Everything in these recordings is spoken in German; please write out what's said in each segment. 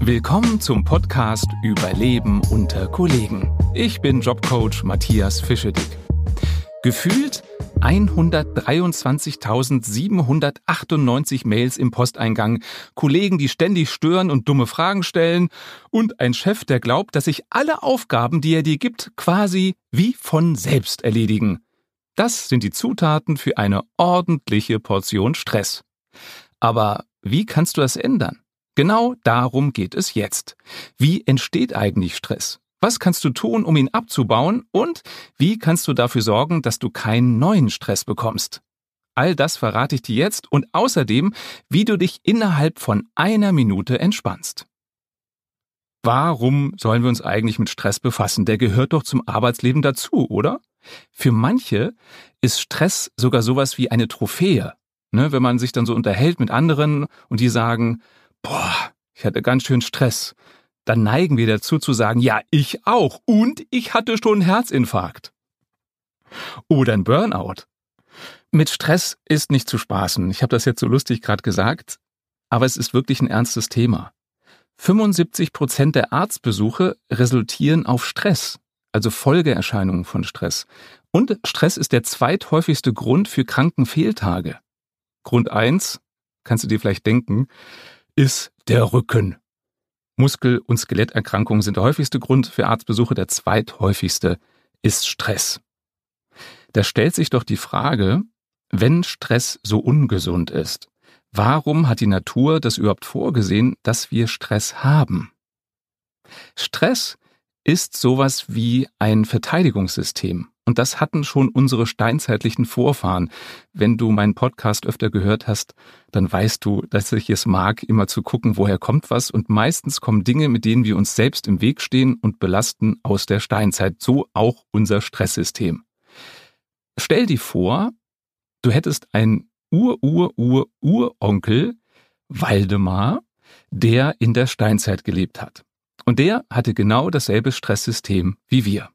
Willkommen zum Podcast Überleben unter Kollegen. Ich bin Jobcoach Matthias Fischedick. Gefühlt 123.798 Mails im Posteingang, Kollegen, die ständig stören und dumme Fragen stellen und ein Chef, der glaubt, dass sich alle Aufgaben, die er dir gibt, quasi wie von selbst erledigen. Das sind die Zutaten für eine ordentliche Portion Stress. Aber wie kannst du das ändern? Genau darum geht es jetzt. Wie entsteht eigentlich Stress? Was kannst du tun, um ihn abzubauen? Und wie kannst du dafür sorgen, dass du keinen neuen Stress bekommst? All das verrate ich dir jetzt und außerdem, wie du dich innerhalb von einer Minute entspannst. Warum sollen wir uns eigentlich mit Stress befassen? Der gehört doch zum Arbeitsleben dazu, oder? Für manche ist Stress sogar sowas wie eine Trophäe. Ne, wenn man sich dann so unterhält mit anderen und die sagen, boah, ich hatte ganz schön Stress, dann neigen wir dazu zu sagen, ja, ich auch und ich hatte schon einen Herzinfarkt. Oder ein Burnout. Mit Stress ist nicht zu spaßen. Ich habe das jetzt so lustig gerade gesagt, aber es ist wirklich ein ernstes Thema. 75 Prozent der Arztbesuche resultieren auf Stress, also Folgeerscheinungen von Stress. Und Stress ist der zweithäufigste Grund für Krankenfehltage. Grund eins, kannst du dir vielleicht denken, ist der Rücken. Muskel- und Skeletterkrankungen sind der häufigste Grund für Arztbesuche, der zweithäufigste ist Stress. Da stellt sich doch die Frage, wenn Stress so ungesund ist, warum hat die Natur das überhaupt vorgesehen, dass wir Stress haben? Stress ist sowas wie ein Verteidigungssystem. Und das hatten schon unsere steinzeitlichen Vorfahren. Wenn du meinen Podcast öfter gehört hast, dann weißt du, dass ich es mag, immer zu gucken, woher kommt was. Und meistens kommen Dinge, mit denen wir uns selbst im Weg stehen und belasten, aus der Steinzeit. So auch unser Stresssystem. Stell dir vor, du hättest einen Ur-Ur-Ur-Uronkel, Waldemar, der in der Steinzeit gelebt hat. Und der hatte genau dasselbe Stresssystem wie wir.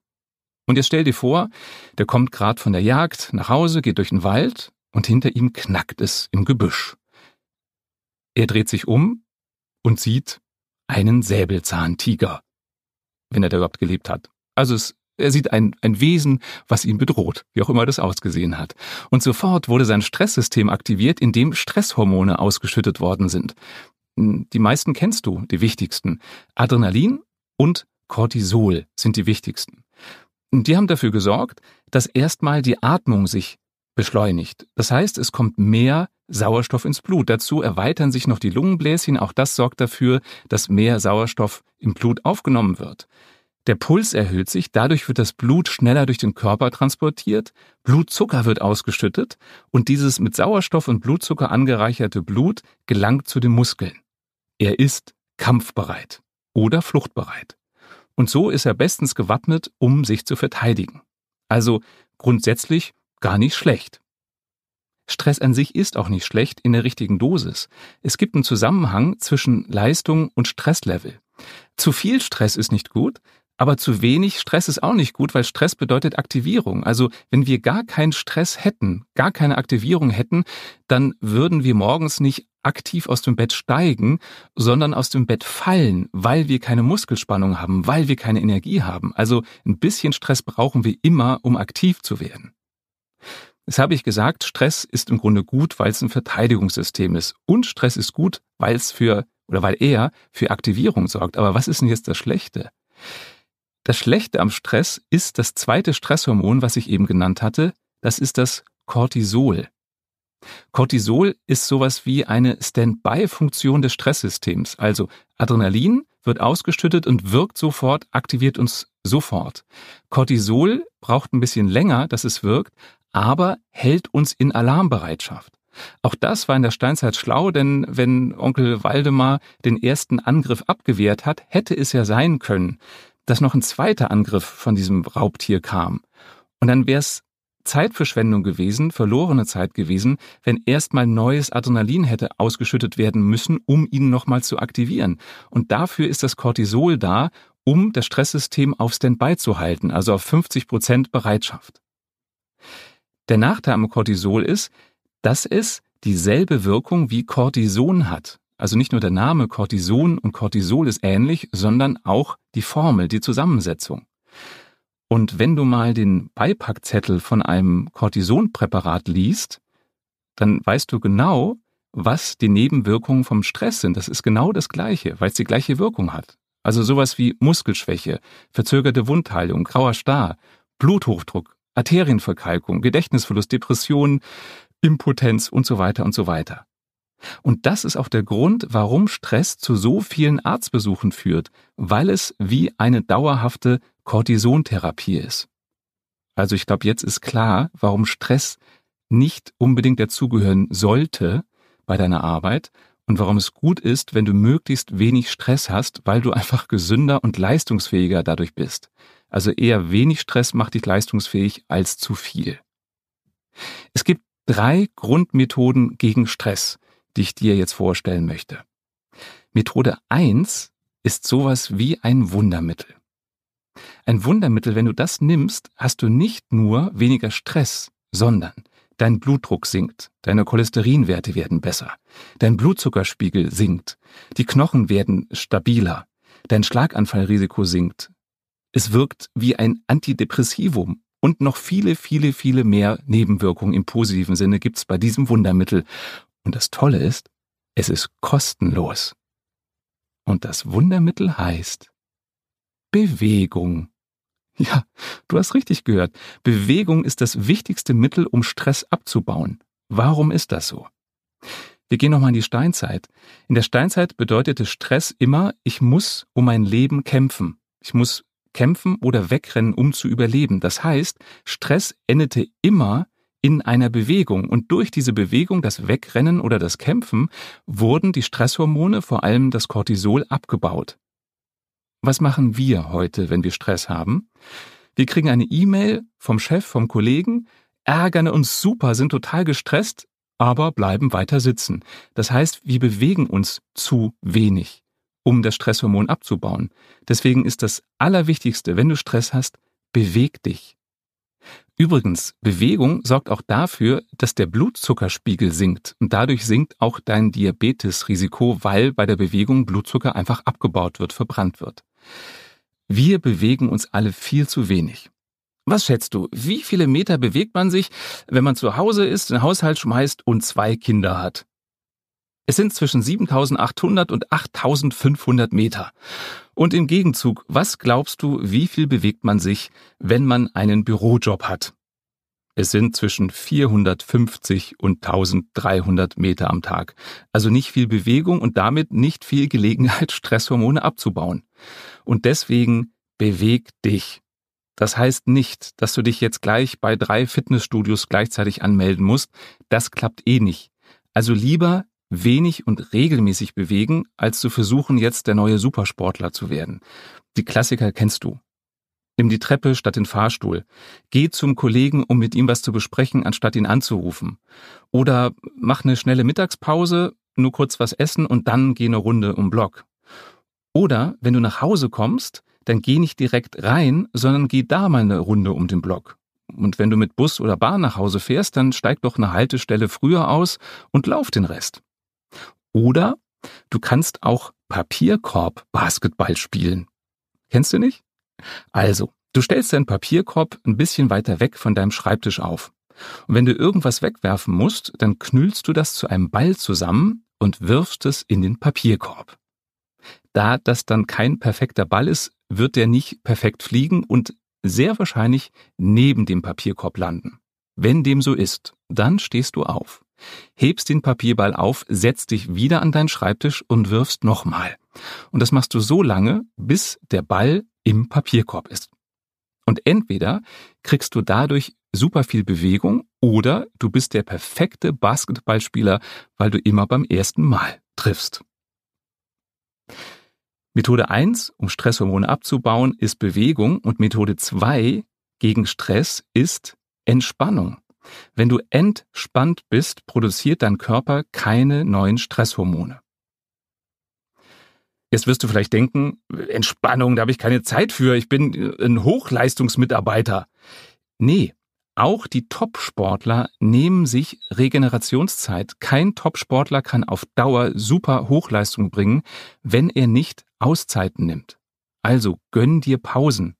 Und jetzt stell dir vor, der kommt gerade von der Jagd nach Hause, geht durch den Wald und hinter ihm knackt es im Gebüsch. Er dreht sich um und sieht einen Säbelzahntiger, wenn er da überhaupt gelebt hat. Also es, er sieht ein, ein Wesen, was ihn bedroht, wie auch immer das ausgesehen hat. Und sofort wurde sein Stresssystem aktiviert, in dem Stresshormone ausgeschüttet worden sind. Die meisten kennst du, die wichtigsten. Adrenalin und Cortisol sind die wichtigsten. Und die haben dafür gesorgt, dass erstmal die Atmung sich beschleunigt. Das heißt, es kommt mehr Sauerstoff ins Blut. Dazu erweitern sich noch die Lungenbläschen. Auch das sorgt dafür, dass mehr Sauerstoff im Blut aufgenommen wird. Der Puls erhöht sich, dadurch wird das Blut schneller durch den Körper transportiert, Blutzucker wird ausgeschüttet und dieses mit Sauerstoff und Blutzucker angereicherte Blut gelangt zu den Muskeln. Er ist kampfbereit oder fluchtbereit. Und so ist er bestens gewappnet, um sich zu verteidigen. Also grundsätzlich gar nicht schlecht. Stress an sich ist auch nicht schlecht in der richtigen Dosis. Es gibt einen Zusammenhang zwischen Leistung und Stresslevel. Zu viel Stress ist nicht gut, aber zu wenig Stress ist auch nicht gut, weil Stress bedeutet Aktivierung. Also wenn wir gar keinen Stress hätten, gar keine Aktivierung hätten, dann würden wir morgens nicht aktiv aus dem Bett steigen, sondern aus dem Bett fallen, weil wir keine Muskelspannung haben, weil wir keine Energie haben. Also ein bisschen Stress brauchen wir immer, um aktiv zu werden. Das habe ich gesagt, Stress ist im Grunde gut, weil es ein Verteidigungssystem ist. Und Stress ist gut, weil es für, oder weil er für Aktivierung sorgt. Aber was ist denn jetzt das Schlechte? Das Schlechte am Stress ist das zweite Stresshormon, was ich eben genannt hatte. Das ist das Cortisol. Cortisol ist sowas wie eine Standby-Funktion des Stresssystems. Also Adrenalin wird ausgeschüttet und wirkt sofort, aktiviert uns sofort. Cortisol braucht ein bisschen länger, dass es wirkt, aber hält uns in Alarmbereitschaft. Auch das war in der Steinzeit schlau, denn wenn Onkel Waldemar den ersten Angriff abgewehrt hat, hätte es ja sein können, dass noch ein zweiter Angriff von diesem Raubtier kam. Und dann wäre es Zeitverschwendung gewesen, verlorene Zeit gewesen, wenn erstmal neues Adrenalin hätte ausgeschüttet werden müssen, um ihn nochmal zu aktivieren. Und dafür ist das Cortisol da, um das Stresssystem auf Standby zu halten, also auf 50 Prozent Bereitschaft. Der Nachteil am Cortisol ist, dass es dieselbe Wirkung wie Cortison hat. Also nicht nur der Name Cortison und Cortisol ist ähnlich, sondern auch die Formel, die Zusammensetzung. Und wenn du mal den Beipackzettel von einem Cortisonpräparat liest, dann weißt du genau, was die Nebenwirkungen vom Stress sind. Das ist genau das Gleiche, weil es die gleiche Wirkung hat. Also sowas wie Muskelschwäche, verzögerte Wundheilung, grauer Star, Bluthochdruck, Arterienverkalkung, Gedächtnisverlust, Depression, Impotenz und so weiter und so weiter. Und das ist auch der Grund, warum Stress zu so vielen Arztbesuchen führt, weil es wie eine dauerhafte Cortisontherapie ist. Also ich glaube, jetzt ist klar, warum Stress nicht unbedingt dazugehören sollte bei deiner Arbeit und warum es gut ist, wenn du möglichst wenig Stress hast, weil du einfach gesünder und leistungsfähiger dadurch bist. Also eher wenig Stress macht dich leistungsfähig als zu viel. Es gibt drei Grundmethoden gegen Stress, die ich dir jetzt vorstellen möchte. Methode eins ist sowas wie ein Wundermittel. Ein Wundermittel, wenn du das nimmst, hast du nicht nur weniger Stress, sondern dein Blutdruck sinkt, deine Cholesterinwerte werden besser, dein Blutzuckerspiegel sinkt, die Knochen werden stabiler, dein Schlaganfallrisiko sinkt. Es wirkt wie ein Antidepressivum und noch viele, viele, viele mehr Nebenwirkungen im positiven Sinne gibt's bei diesem Wundermittel. Und das Tolle ist, es ist kostenlos. Und das Wundermittel heißt Bewegung. Ja, du hast richtig gehört. Bewegung ist das wichtigste Mittel, um Stress abzubauen. Warum ist das so? Wir gehen nochmal in die Steinzeit. In der Steinzeit bedeutete Stress immer, ich muss um mein Leben kämpfen. Ich muss kämpfen oder wegrennen, um zu überleben. Das heißt, Stress endete immer in einer Bewegung. Und durch diese Bewegung, das Wegrennen oder das Kämpfen, wurden die Stresshormone, vor allem das Cortisol, abgebaut. Was machen wir heute, wenn wir Stress haben? Wir kriegen eine E-Mail vom Chef, vom Kollegen, ärgern uns super, sind total gestresst, aber bleiben weiter sitzen. Das heißt, wir bewegen uns zu wenig, um das Stresshormon abzubauen. Deswegen ist das Allerwichtigste, wenn du Stress hast, beweg dich. Übrigens, Bewegung sorgt auch dafür, dass der Blutzuckerspiegel sinkt und dadurch sinkt auch dein Diabetesrisiko, weil bei der Bewegung Blutzucker einfach abgebaut wird, verbrannt wird. Wir bewegen uns alle viel zu wenig. Was schätzt du, wie viele Meter bewegt man sich, wenn man zu Hause ist, den Haushalt schmeißt und zwei Kinder hat? Es sind zwischen 7800 und 8500 Meter. Und im Gegenzug, was glaubst du, wie viel bewegt man sich, wenn man einen Bürojob hat? Es sind zwischen 450 und 1300 Meter am Tag. Also nicht viel Bewegung und damit nicht viel Gelegenheit, Stresshormone abzubauen. Und deswegen beweg dich. Das heißt nicht, dass du dich jetzt gleich bei drei Fitnessstudios gleichzeitig anmelden musst. Das klappt eh nicht. Also lieber wenig und regelmäßig bewegen, als zu versuchen, jetzt der neue Supersportler zu werden. Die Klassiker kennst du. Nimm die Treppe statt den Fahrstuhl. Geh zum Kollegen, um mit ihm was zu besprechen, anstatt ihn anzurufen. Oder mach eine schnelle Mittagspause, nur kurz was essen und dann geh eine Runde um Block. Oder wenn du nach Hause kommst, dann geh nicht direkt rein, sondern geh da mal eine Runde um den Block. Und wenn du mit Bus oder Bahn nach Hause fährst, dann steig doch eine Haltestelle früher aus und lauf den Rest. Oder du kannst auch Papierkorb Basketball spielen. Kennst du nicht? Also, du stellst deinen Papierkorb ein bisschen weiter weg von deinem Schreibtisch auf. Und wenn du irgendwas wegwerfen musst, dann knüllst du das zu einem Ball zusammen und wirfst es in den Papierkorb. Da das dann kein perfekter Ball ist, wird der nicht perfekt fliegen und sehr wahrscheinlich neben dem Papierkorb landen. Wenn dem so ist, dann stehst du auf hebst den Papierball auf, setzt dich wieder an deinen Schreibtisch und wirfst nochmal. Und das machst du so lange, bis der Ball im Papierkorb ist. Und entweder kriegst du dadurch super viel Bewegung oder du bist der perfekte Basketballspieler, weil du immer beim ersten Mal triffst. Methode 1, um Stresshormone abzubauen, ist Bewegung und Methode 2 gegen Stress ist Entspannung. Wenn du entspannt bist, produziert dein Körper keine neuen Stresshormone. Jetzt wirst du vielleicht denken, Entspannung, da habe ich keine Zeit für, ich bin ein Hochleistungsmitarbeiter. Nee, auch die Top-Sportler nehmen sich Regenerationszeit. Kein Top-Sportler kann auf Dauer super Hochleistung bringen, wenn er nicht Auszeiten nimmt. Also gönn dir Pausen.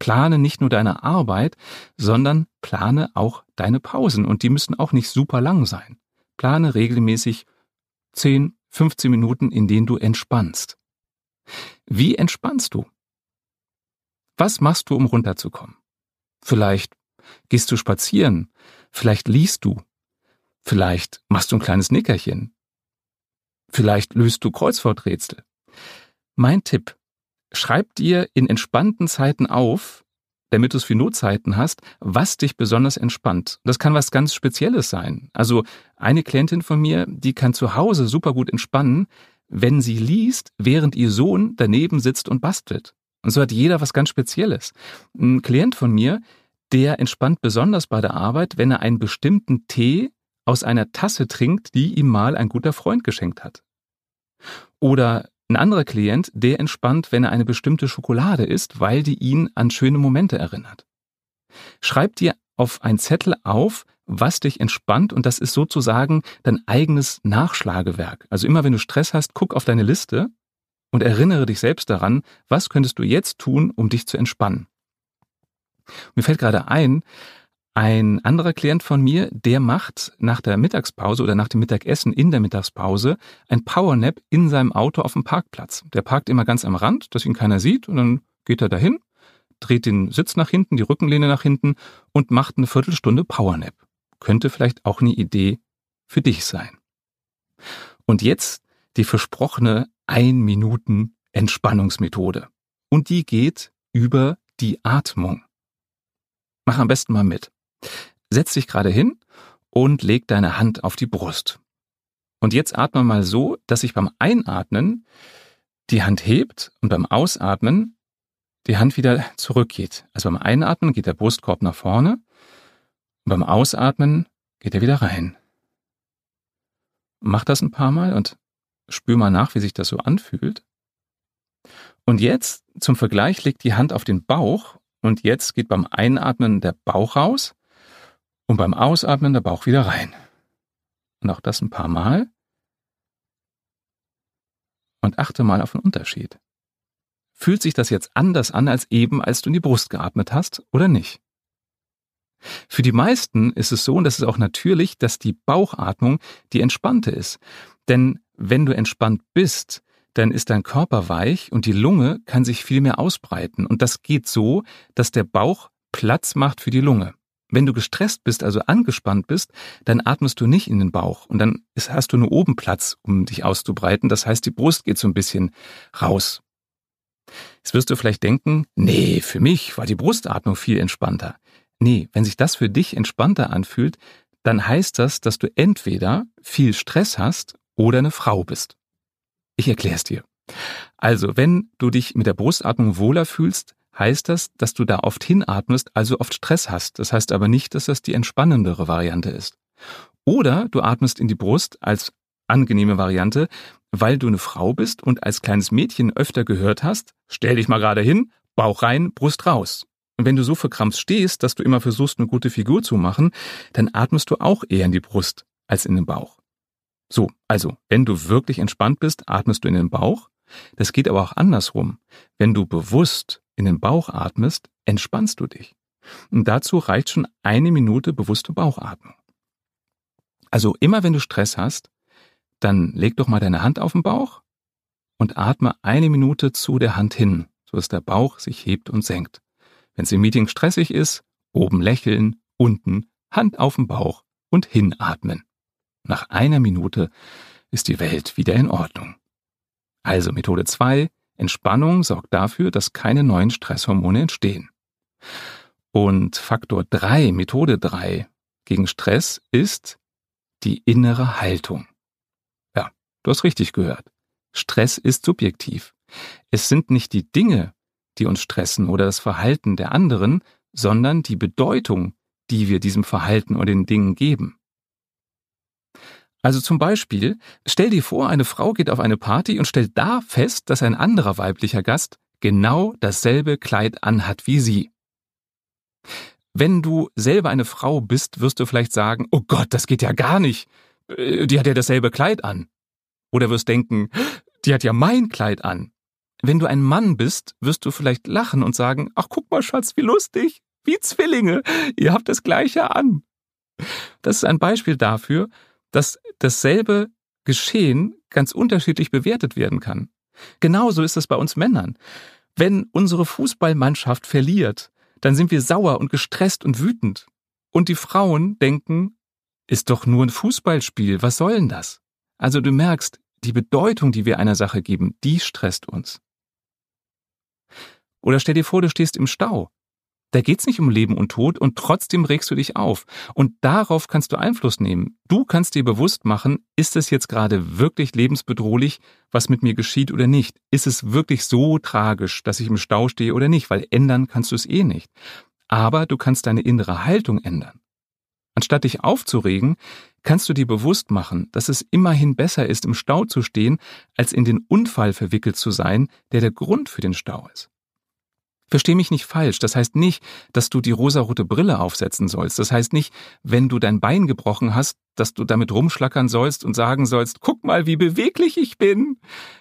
Plane nicht nur deine Arbeit, sondern plane auch deine Pausen. Und die müssen auch nicht super lang sein. Plane regelmäßig 10, 15 Minuten, in denen du entspannst. Wie entspannst du? Was machst du, um runterzukommen? Vielleicht gehst du spazieren, vielleicht liest du, vielleicht machst du ein kleines Nickerchen, vielleicht löst du Kreuzworträtsel. Mein Tipp, schreib dir in entspannten Zeiten auf, damit du es für Notzeiten hast, was dich besonders entspannt. Das kann was ganz Spezielles sein. Also eine Klientin von mir, die kann zu Hause super gut entspannen, wenn sie liest, während ihr Sohn daneben sitzt und bastelt. Und so hat jeder was ganz Spezielles. Ein Klient von mir, der entspannt besonders bei der Arbeit, wenn er einen bestimmten Tee aus einer Tasse trinkt, die ihm mal ein guter Freund geschenkt hat. Oder ein anderer Klient, der entspannt, wenn er eine bestimmte Schokolade isst, weil die ihn an schöne Momente erinnert. Schreib dir auf ein Zettel auf, was dich entspannt und das ist sozusagen dein eigenes Nachschlagewerk. Also immer wenn du Stress hast, guck auf deine Liste und erinnere dich selbst daran, was könntest du jetzt tun, um dich zu entspannen. Mir fällt gerade ein, ein anderer Klient von mir, der macht nach der Mittagspause oder nach dem Mittagessen in der Mittagspause ein Powernap in seinem Auto auf dem Parkplatz. Der parkt immer ganz am Rand, dass ihn keiner sieht und dann geht er dahin, dreht den Sitz nach hinten, die Rückenlehne nach hinten und macht eine Viertelstunde Powernap. Könnte vielleicht auch eine Idee für dich sein. Und jetzt die versprochene ein Minuten Entspannungsmethode. Und die geht über die Atmung. Mach am besten mal mit. Setz dich gerade hin und leg deine Hand auf die Brust. Und jetzt atme mal so, dass sich beim Einatmen die Hand hebt und beim Ausatmen die Hand wieder zurückgeht. Also beim Einatmen geht der Brustkorb nach vorne und beim Ausatmen geht er wieder rein. Mach das ein paar Mal und spür mal nach, wie sich das so anfühlt. Und jetzt zum Vergleich legt die Hand auf den Bauch und jetzt geht beim Einatmen der Bauch raus und beim Ausatmen der Bauch wieder rein. Und auch das ein paar Mal. Und achte mal auf den Unterschied. Fühlt sich das jetzt anders an als eben, als du in die Brust geatmet hast oder nicht? Für die meisten ist es so, und das ist auch natürlich, dass die Bauchatmung die entspannte ist. Denn wenn du entspannt bist, dann ist dein Körper weich und die Lunge kann sich viel mehr ausbreiten. Und das geht so, dass der Bauch Platz macht für die Lunge. Wenn du gestresst bist, also angespannt bist, dann atmest du nicht in den Bauch und dann hast du nur oben Platz, um dich auszubreiten. Das heißt, die Brust geht so ein bisschen raus. Jetzt wirst du vielleicht denken, nee, für mich war die Brustatmung viel entspannter. Nee, wenn sich das für dich entspannter anfühlt, dann heißt das, dass du entweder viel Stress hast oder eine Frau bist. Ich erkläre es dir. Also, wenn du dich mit der Brustatmung wohler fühlst, heißt das, dass du da oft hinatmest, also oft Stress hast. Das heißt aber nicht, dass das die entspannendere Variante ist. Oder du atmest in die Brust als angenehme Variante, weil du eine Frau bist und als kleines Mädchen öfter gehört hast, stell dich mal gerade hin, Bauch rein, Brust raus. Und wenn du so verkrampft stehst, dass du immer versuchst, eine gute Figur zu machen, dann atmest du auch eher in die Brust als in den Bauch. So, also, wenn du wirklich entspannt bist, atmest du in den Bauch. Das geht aber auch andersrum. Wenn du bewusst in den Bauch atmest, entspannst du dich. Und dazu reicht schon eine Minute bewusste Bauchatmung. Also immer wenn du Stress hast, dann leg doch mal deine Hand auf den Bauch und atme eine Minute zu der Hand hin, so dass der Bauch sich hebt und senkt. Wenn es im Meeting stressig ist, oben lächeln, unten Hand auf den Bauch und hinatmen. Nach einer Minute ist die Welt wieder in Ordnung. Also Methode 2, Entspannung sorgt dafür, dass keine neuen Stresshormone entstehen. Und Faktor 3, Methode 3 gegen Stress ist die innere Haltung. Ja, du hast richtig gehört. Stress ist subjektiv. Es sind nicht die Dinge, die uns stressen oder das Verhalten der anderen, sondern die Bedeutung, die wir diesem Verhalten oder den Dingen geben. Also zum Beispiel, stell dir vor, eine Frau geht auf eine Party und stellt da fest, dass ein anderer weiblicher Gast genau dasselbe Kleid anhat wie sie. Wenn du selber eine Frau bist, wirst du vielleicht sagen, oh Gott, das geht ja gar nicht. Äh, die hat ja dasselbe Kleid an. Oder wirst denken, die hat ja mein Kleid an. Wenn du ein Mann bist, wirst du vielleicht lachen und sagen, ach guck mal, Schatz, wie lustig, wie Zwillinge, ihr habt das gleiche an. Das ist ein Beispiel dafür, dass dasselbe Geschehen ganz unterschiedlich bewertet werden kann. Genauso ist es bei uns Männern. Wenn unsere Fußballmannschaft verliert, dann sind wir sauer und gestresst und wütend. Und die Frauen denken, ist doch nur ein Fußballspiel, was soll denn das? Also du merkst, die Bedeutung, die wir einer Sache geben, die stresst uns. Oder stell dir vor, du stehst im Stau. Da geht's nicht um Leben und Tod und trotzdem regst du dich auf. Und darauf kannst du Einfluss nehmen. Du kannst dir bewusst machen, ist es jetzt gerade wirklich lebensbedrohlich, was mit mir geschieht oder nicht? Ist es wirklich so tragisch, dass ich im Stau stehe oder nicht? Weil ändern kannst du es eh nicht. Aber du kannst deine innere Haltung ändern. Anstatt dich aufzuregen, kannst du dir bewusst machen, dass es immerhin besser ist, im Stau zu stehen, als in den Unfall verwickelt zu sein, der der Grund für den Stau ist. Versteh mich nicht falsch. Das heißt nicht, dass du die rosarote Brille aufsetzen sollst. Das heißt nicht, wenn du dein Bein gebrochen hast, dass du damit rumschlackern sollst und sagen sollst, guck mal, wie beweglich ich bin.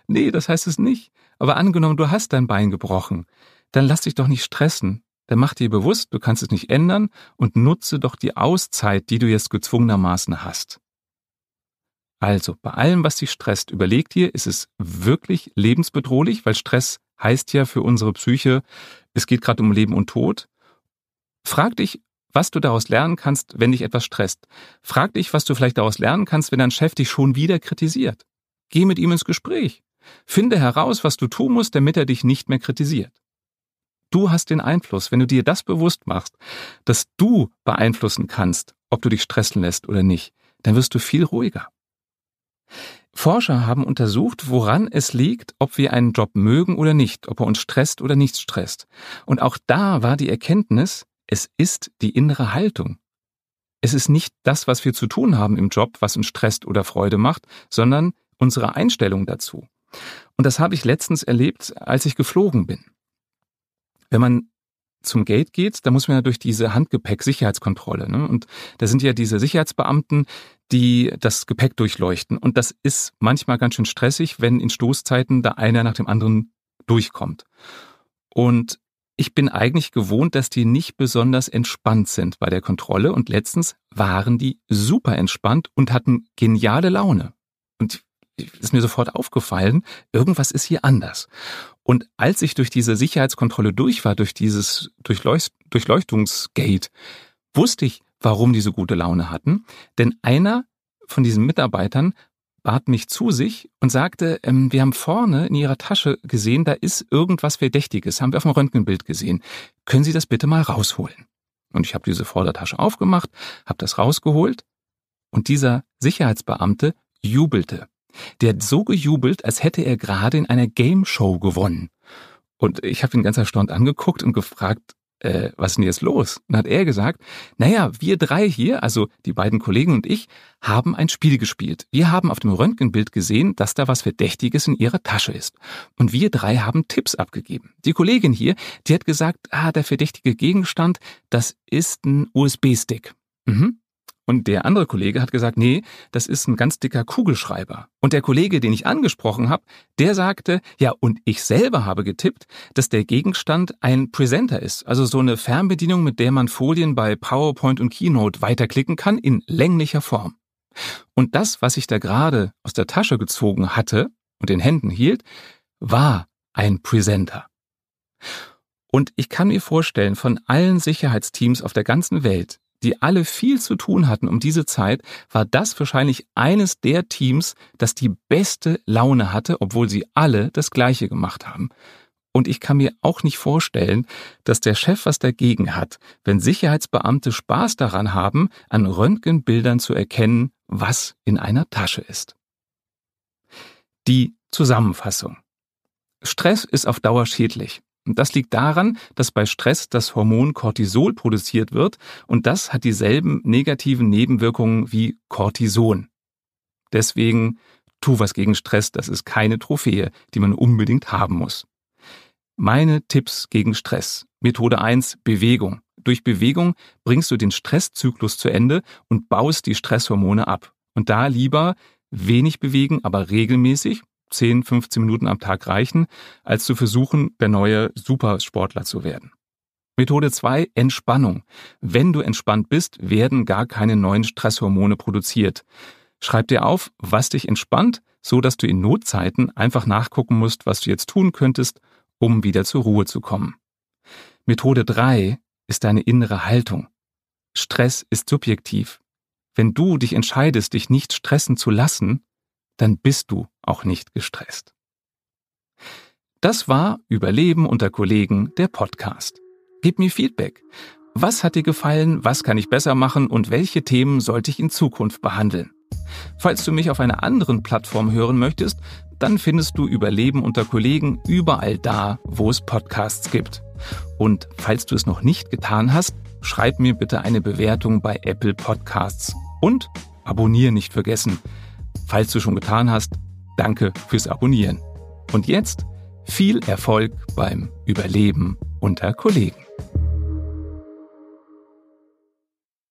Nee, das heißt es nicht. Aber angenommen, du hast dein Bein gebrochen, dann lass dich doch nicht stressen. Dann mach dir bewusst, du kannst es nicht ändern und nutze doch die Auszeit, die du jetzt gezwungenermaßen hast. Also, bei allem, was dich stresst, überleg dir, ist es wirklich lebensbedrohlich, weil Stress heißt ja für unsere Psyche, es geht gerade um Leben und Tod. Frag dich, was du daraus lernen kannst, wenn dich etwas stresst. Frag dich, was du vielleicht daraus lernen kannst, wenn dein Chef dich schon wieder kritisiert. Geh mit ihm ins Gespräch. Finde heraus, was du tun musst, damit er dich nicht mehr kritisiert. Du hast den Einfluss, wenn du dir das bewusst machst, dass du beeinflussen kannst, ob du dich stressen lässt oder nicht, dann wirst du viel ruhiger. Forscher haben untersucht, woran es liegt, ob wir einen Job mögen oder nicht, ob er uns stresst oder nicht stresst. Und auch da war die Erkenntnis, es ist die innere Haltung. Es ist nicht das, was wir zu tun haben im Job, was uns stresst oder Freude macht, sondern unsere Einstellung dazu. Und das habe ich letztens erlebt, als ich geflogen bin. Wenn man zum Gate geht, da muss man ja durch diese Handgepäck-Sicherheitskontrolle. Ne? Und da sind ja diese Sicherheitsbeamten, die das Gepäck durchleuchten. Und das ist manchmal ganz schön stressig, wenn in Stoßzeiten da einer nach dem anderen durchkommt. Und ich bin eigentlich gewohnt, dass die nicht besonders entspannt sind bei der Kontrolle. Und letztens waren die super entspannt und hatten geniale Laune. Und ist mir sofort aufgefallen, irgendwas ist hier anders. Und als ich durch diese Sicherheitskontrolle durch war, durch dieses Durchleucht Durchleuchtungsgate, wusste ich, warum die so gute Laune hatten. Denn einer von diesen Mitarbeitern bat mich zu sich und sagte, ähm, wir haben vorne in Ihrer Tasche gesehen, da ist irgendwas Verdächtiges, haben wir auf dem Röntgenbild gesehen. Können Sie das bitte mal rausholen? Und ich habe diese Vordertasche aufgemacht, habe das rausgeholt und dieser Sicherheitsbeamte jubelte. Der hat so gejubelt, als hätte er gerade in einer Game Show gewonnen. Und ich habe ihn ganz erstaunt angeguckt und gefragt, äh, was ist denn jetzt los? Und dann hat er gesagt, naja, wir drei hier, also die beiden Kollegen und ich, haben ein Spiel gespielt. Wir haben auf dem Röntgenbild gesehen, dass da was Verdächtiges in ihrer Tasche ist. Und wir drei haben Tipps abgegeben. Die Kollegin hier, die hat gesagt, ah, der verdächtige Gegenstand, das ist ein USB-Stick. Mhm. Und der andere Kollege hat gesagt, nee, das ist ein ganz dicker Kugelschreiber. Und der Kollege, den ich angesprochen habe, der sagte, ja, und ich selber habe getippt, dass der Gegenstand ein Presenter ist, also so eine Fernbedienung, mit der man Folien bei PowerPoint und Keynote weiterklicken kann in länglicher Form. Und das, was ich da gerade aus der Tasche gezogen hatte und in Händen hielt, war ein Presenter. Und ich kann mir vorstellen, von allen Sicherheitsteams auf der ganzen Welt die alle viel zu tun hatten um diese Zeit, war das wahrscheinlich eines der Teams, das die beste Laune hatte, obwohl sie alle das Gleiche gemacht haben. Und ich kann mir auch nicht vorstellen, dass der Chef was dagegen hat, wenn Sicherheitsbeamte Spaß daran haben, an Röntgenbildern zu erkennen, was in einer Tasche ist. Die Zusammenfassung. Stress ist auf Dauer schädlich. Und das liegt daran, dass bei Stress das Hormon Cortisol produziert wird und das hat dieselben negativen Nebenwirkungen wie Cortison. Deswegen tu was gegen Stress, das ist keine Trophäe, die man unbedingt haben muss. Meine Tipps gegen Stress. Methode 1, Bewegung. Durch Bewegung bringst du den Stresszyklus zu Ende und baust die Stresshormone ab. Und da lieber wenig bewegen, aber regelmäßig, 10, 15 Minuten am Tag reichen, als zu versuchen, der neue Supersportler zu werden. Methode 2, Entspannung. Wenn du entspannt bist, werden gar keine neuen Stresshormone produziert. Schreib dir auf, was dich entspannt, so dass du in Notzeiten einfach nachgucken musst, was du jetzt tun könntest, um wieder zur Ruhe zu kommen. Methode 3 ist deine innere Haltung. Stress ist subjektiv. Wenn du dich entscheidest, dich nicht stressen zu lassen, dann bist du auch nicht gestresst. Das war Überleben unter Kollegen, der Podcast. Gib mir Feedback. Was hat dir gefallen, was kann ich besser machen und welche Themen sollte ich in Zukunft behandeln? Falls du mich auf einer anderen Plattform hören möchtest, dann findest du Überleben unter Kollegen überall da, wo es Podcasts gibt. Und falls du es noch nicht getan hast, schreib mir bitte eine Bewertung bei Apple Podcasts. Und abonnieren nicht vergessen. Falls du schon getan hast, danke fürs Abonnieren. Und jetzt viel Erfolg beim Überleben unter Kollegen.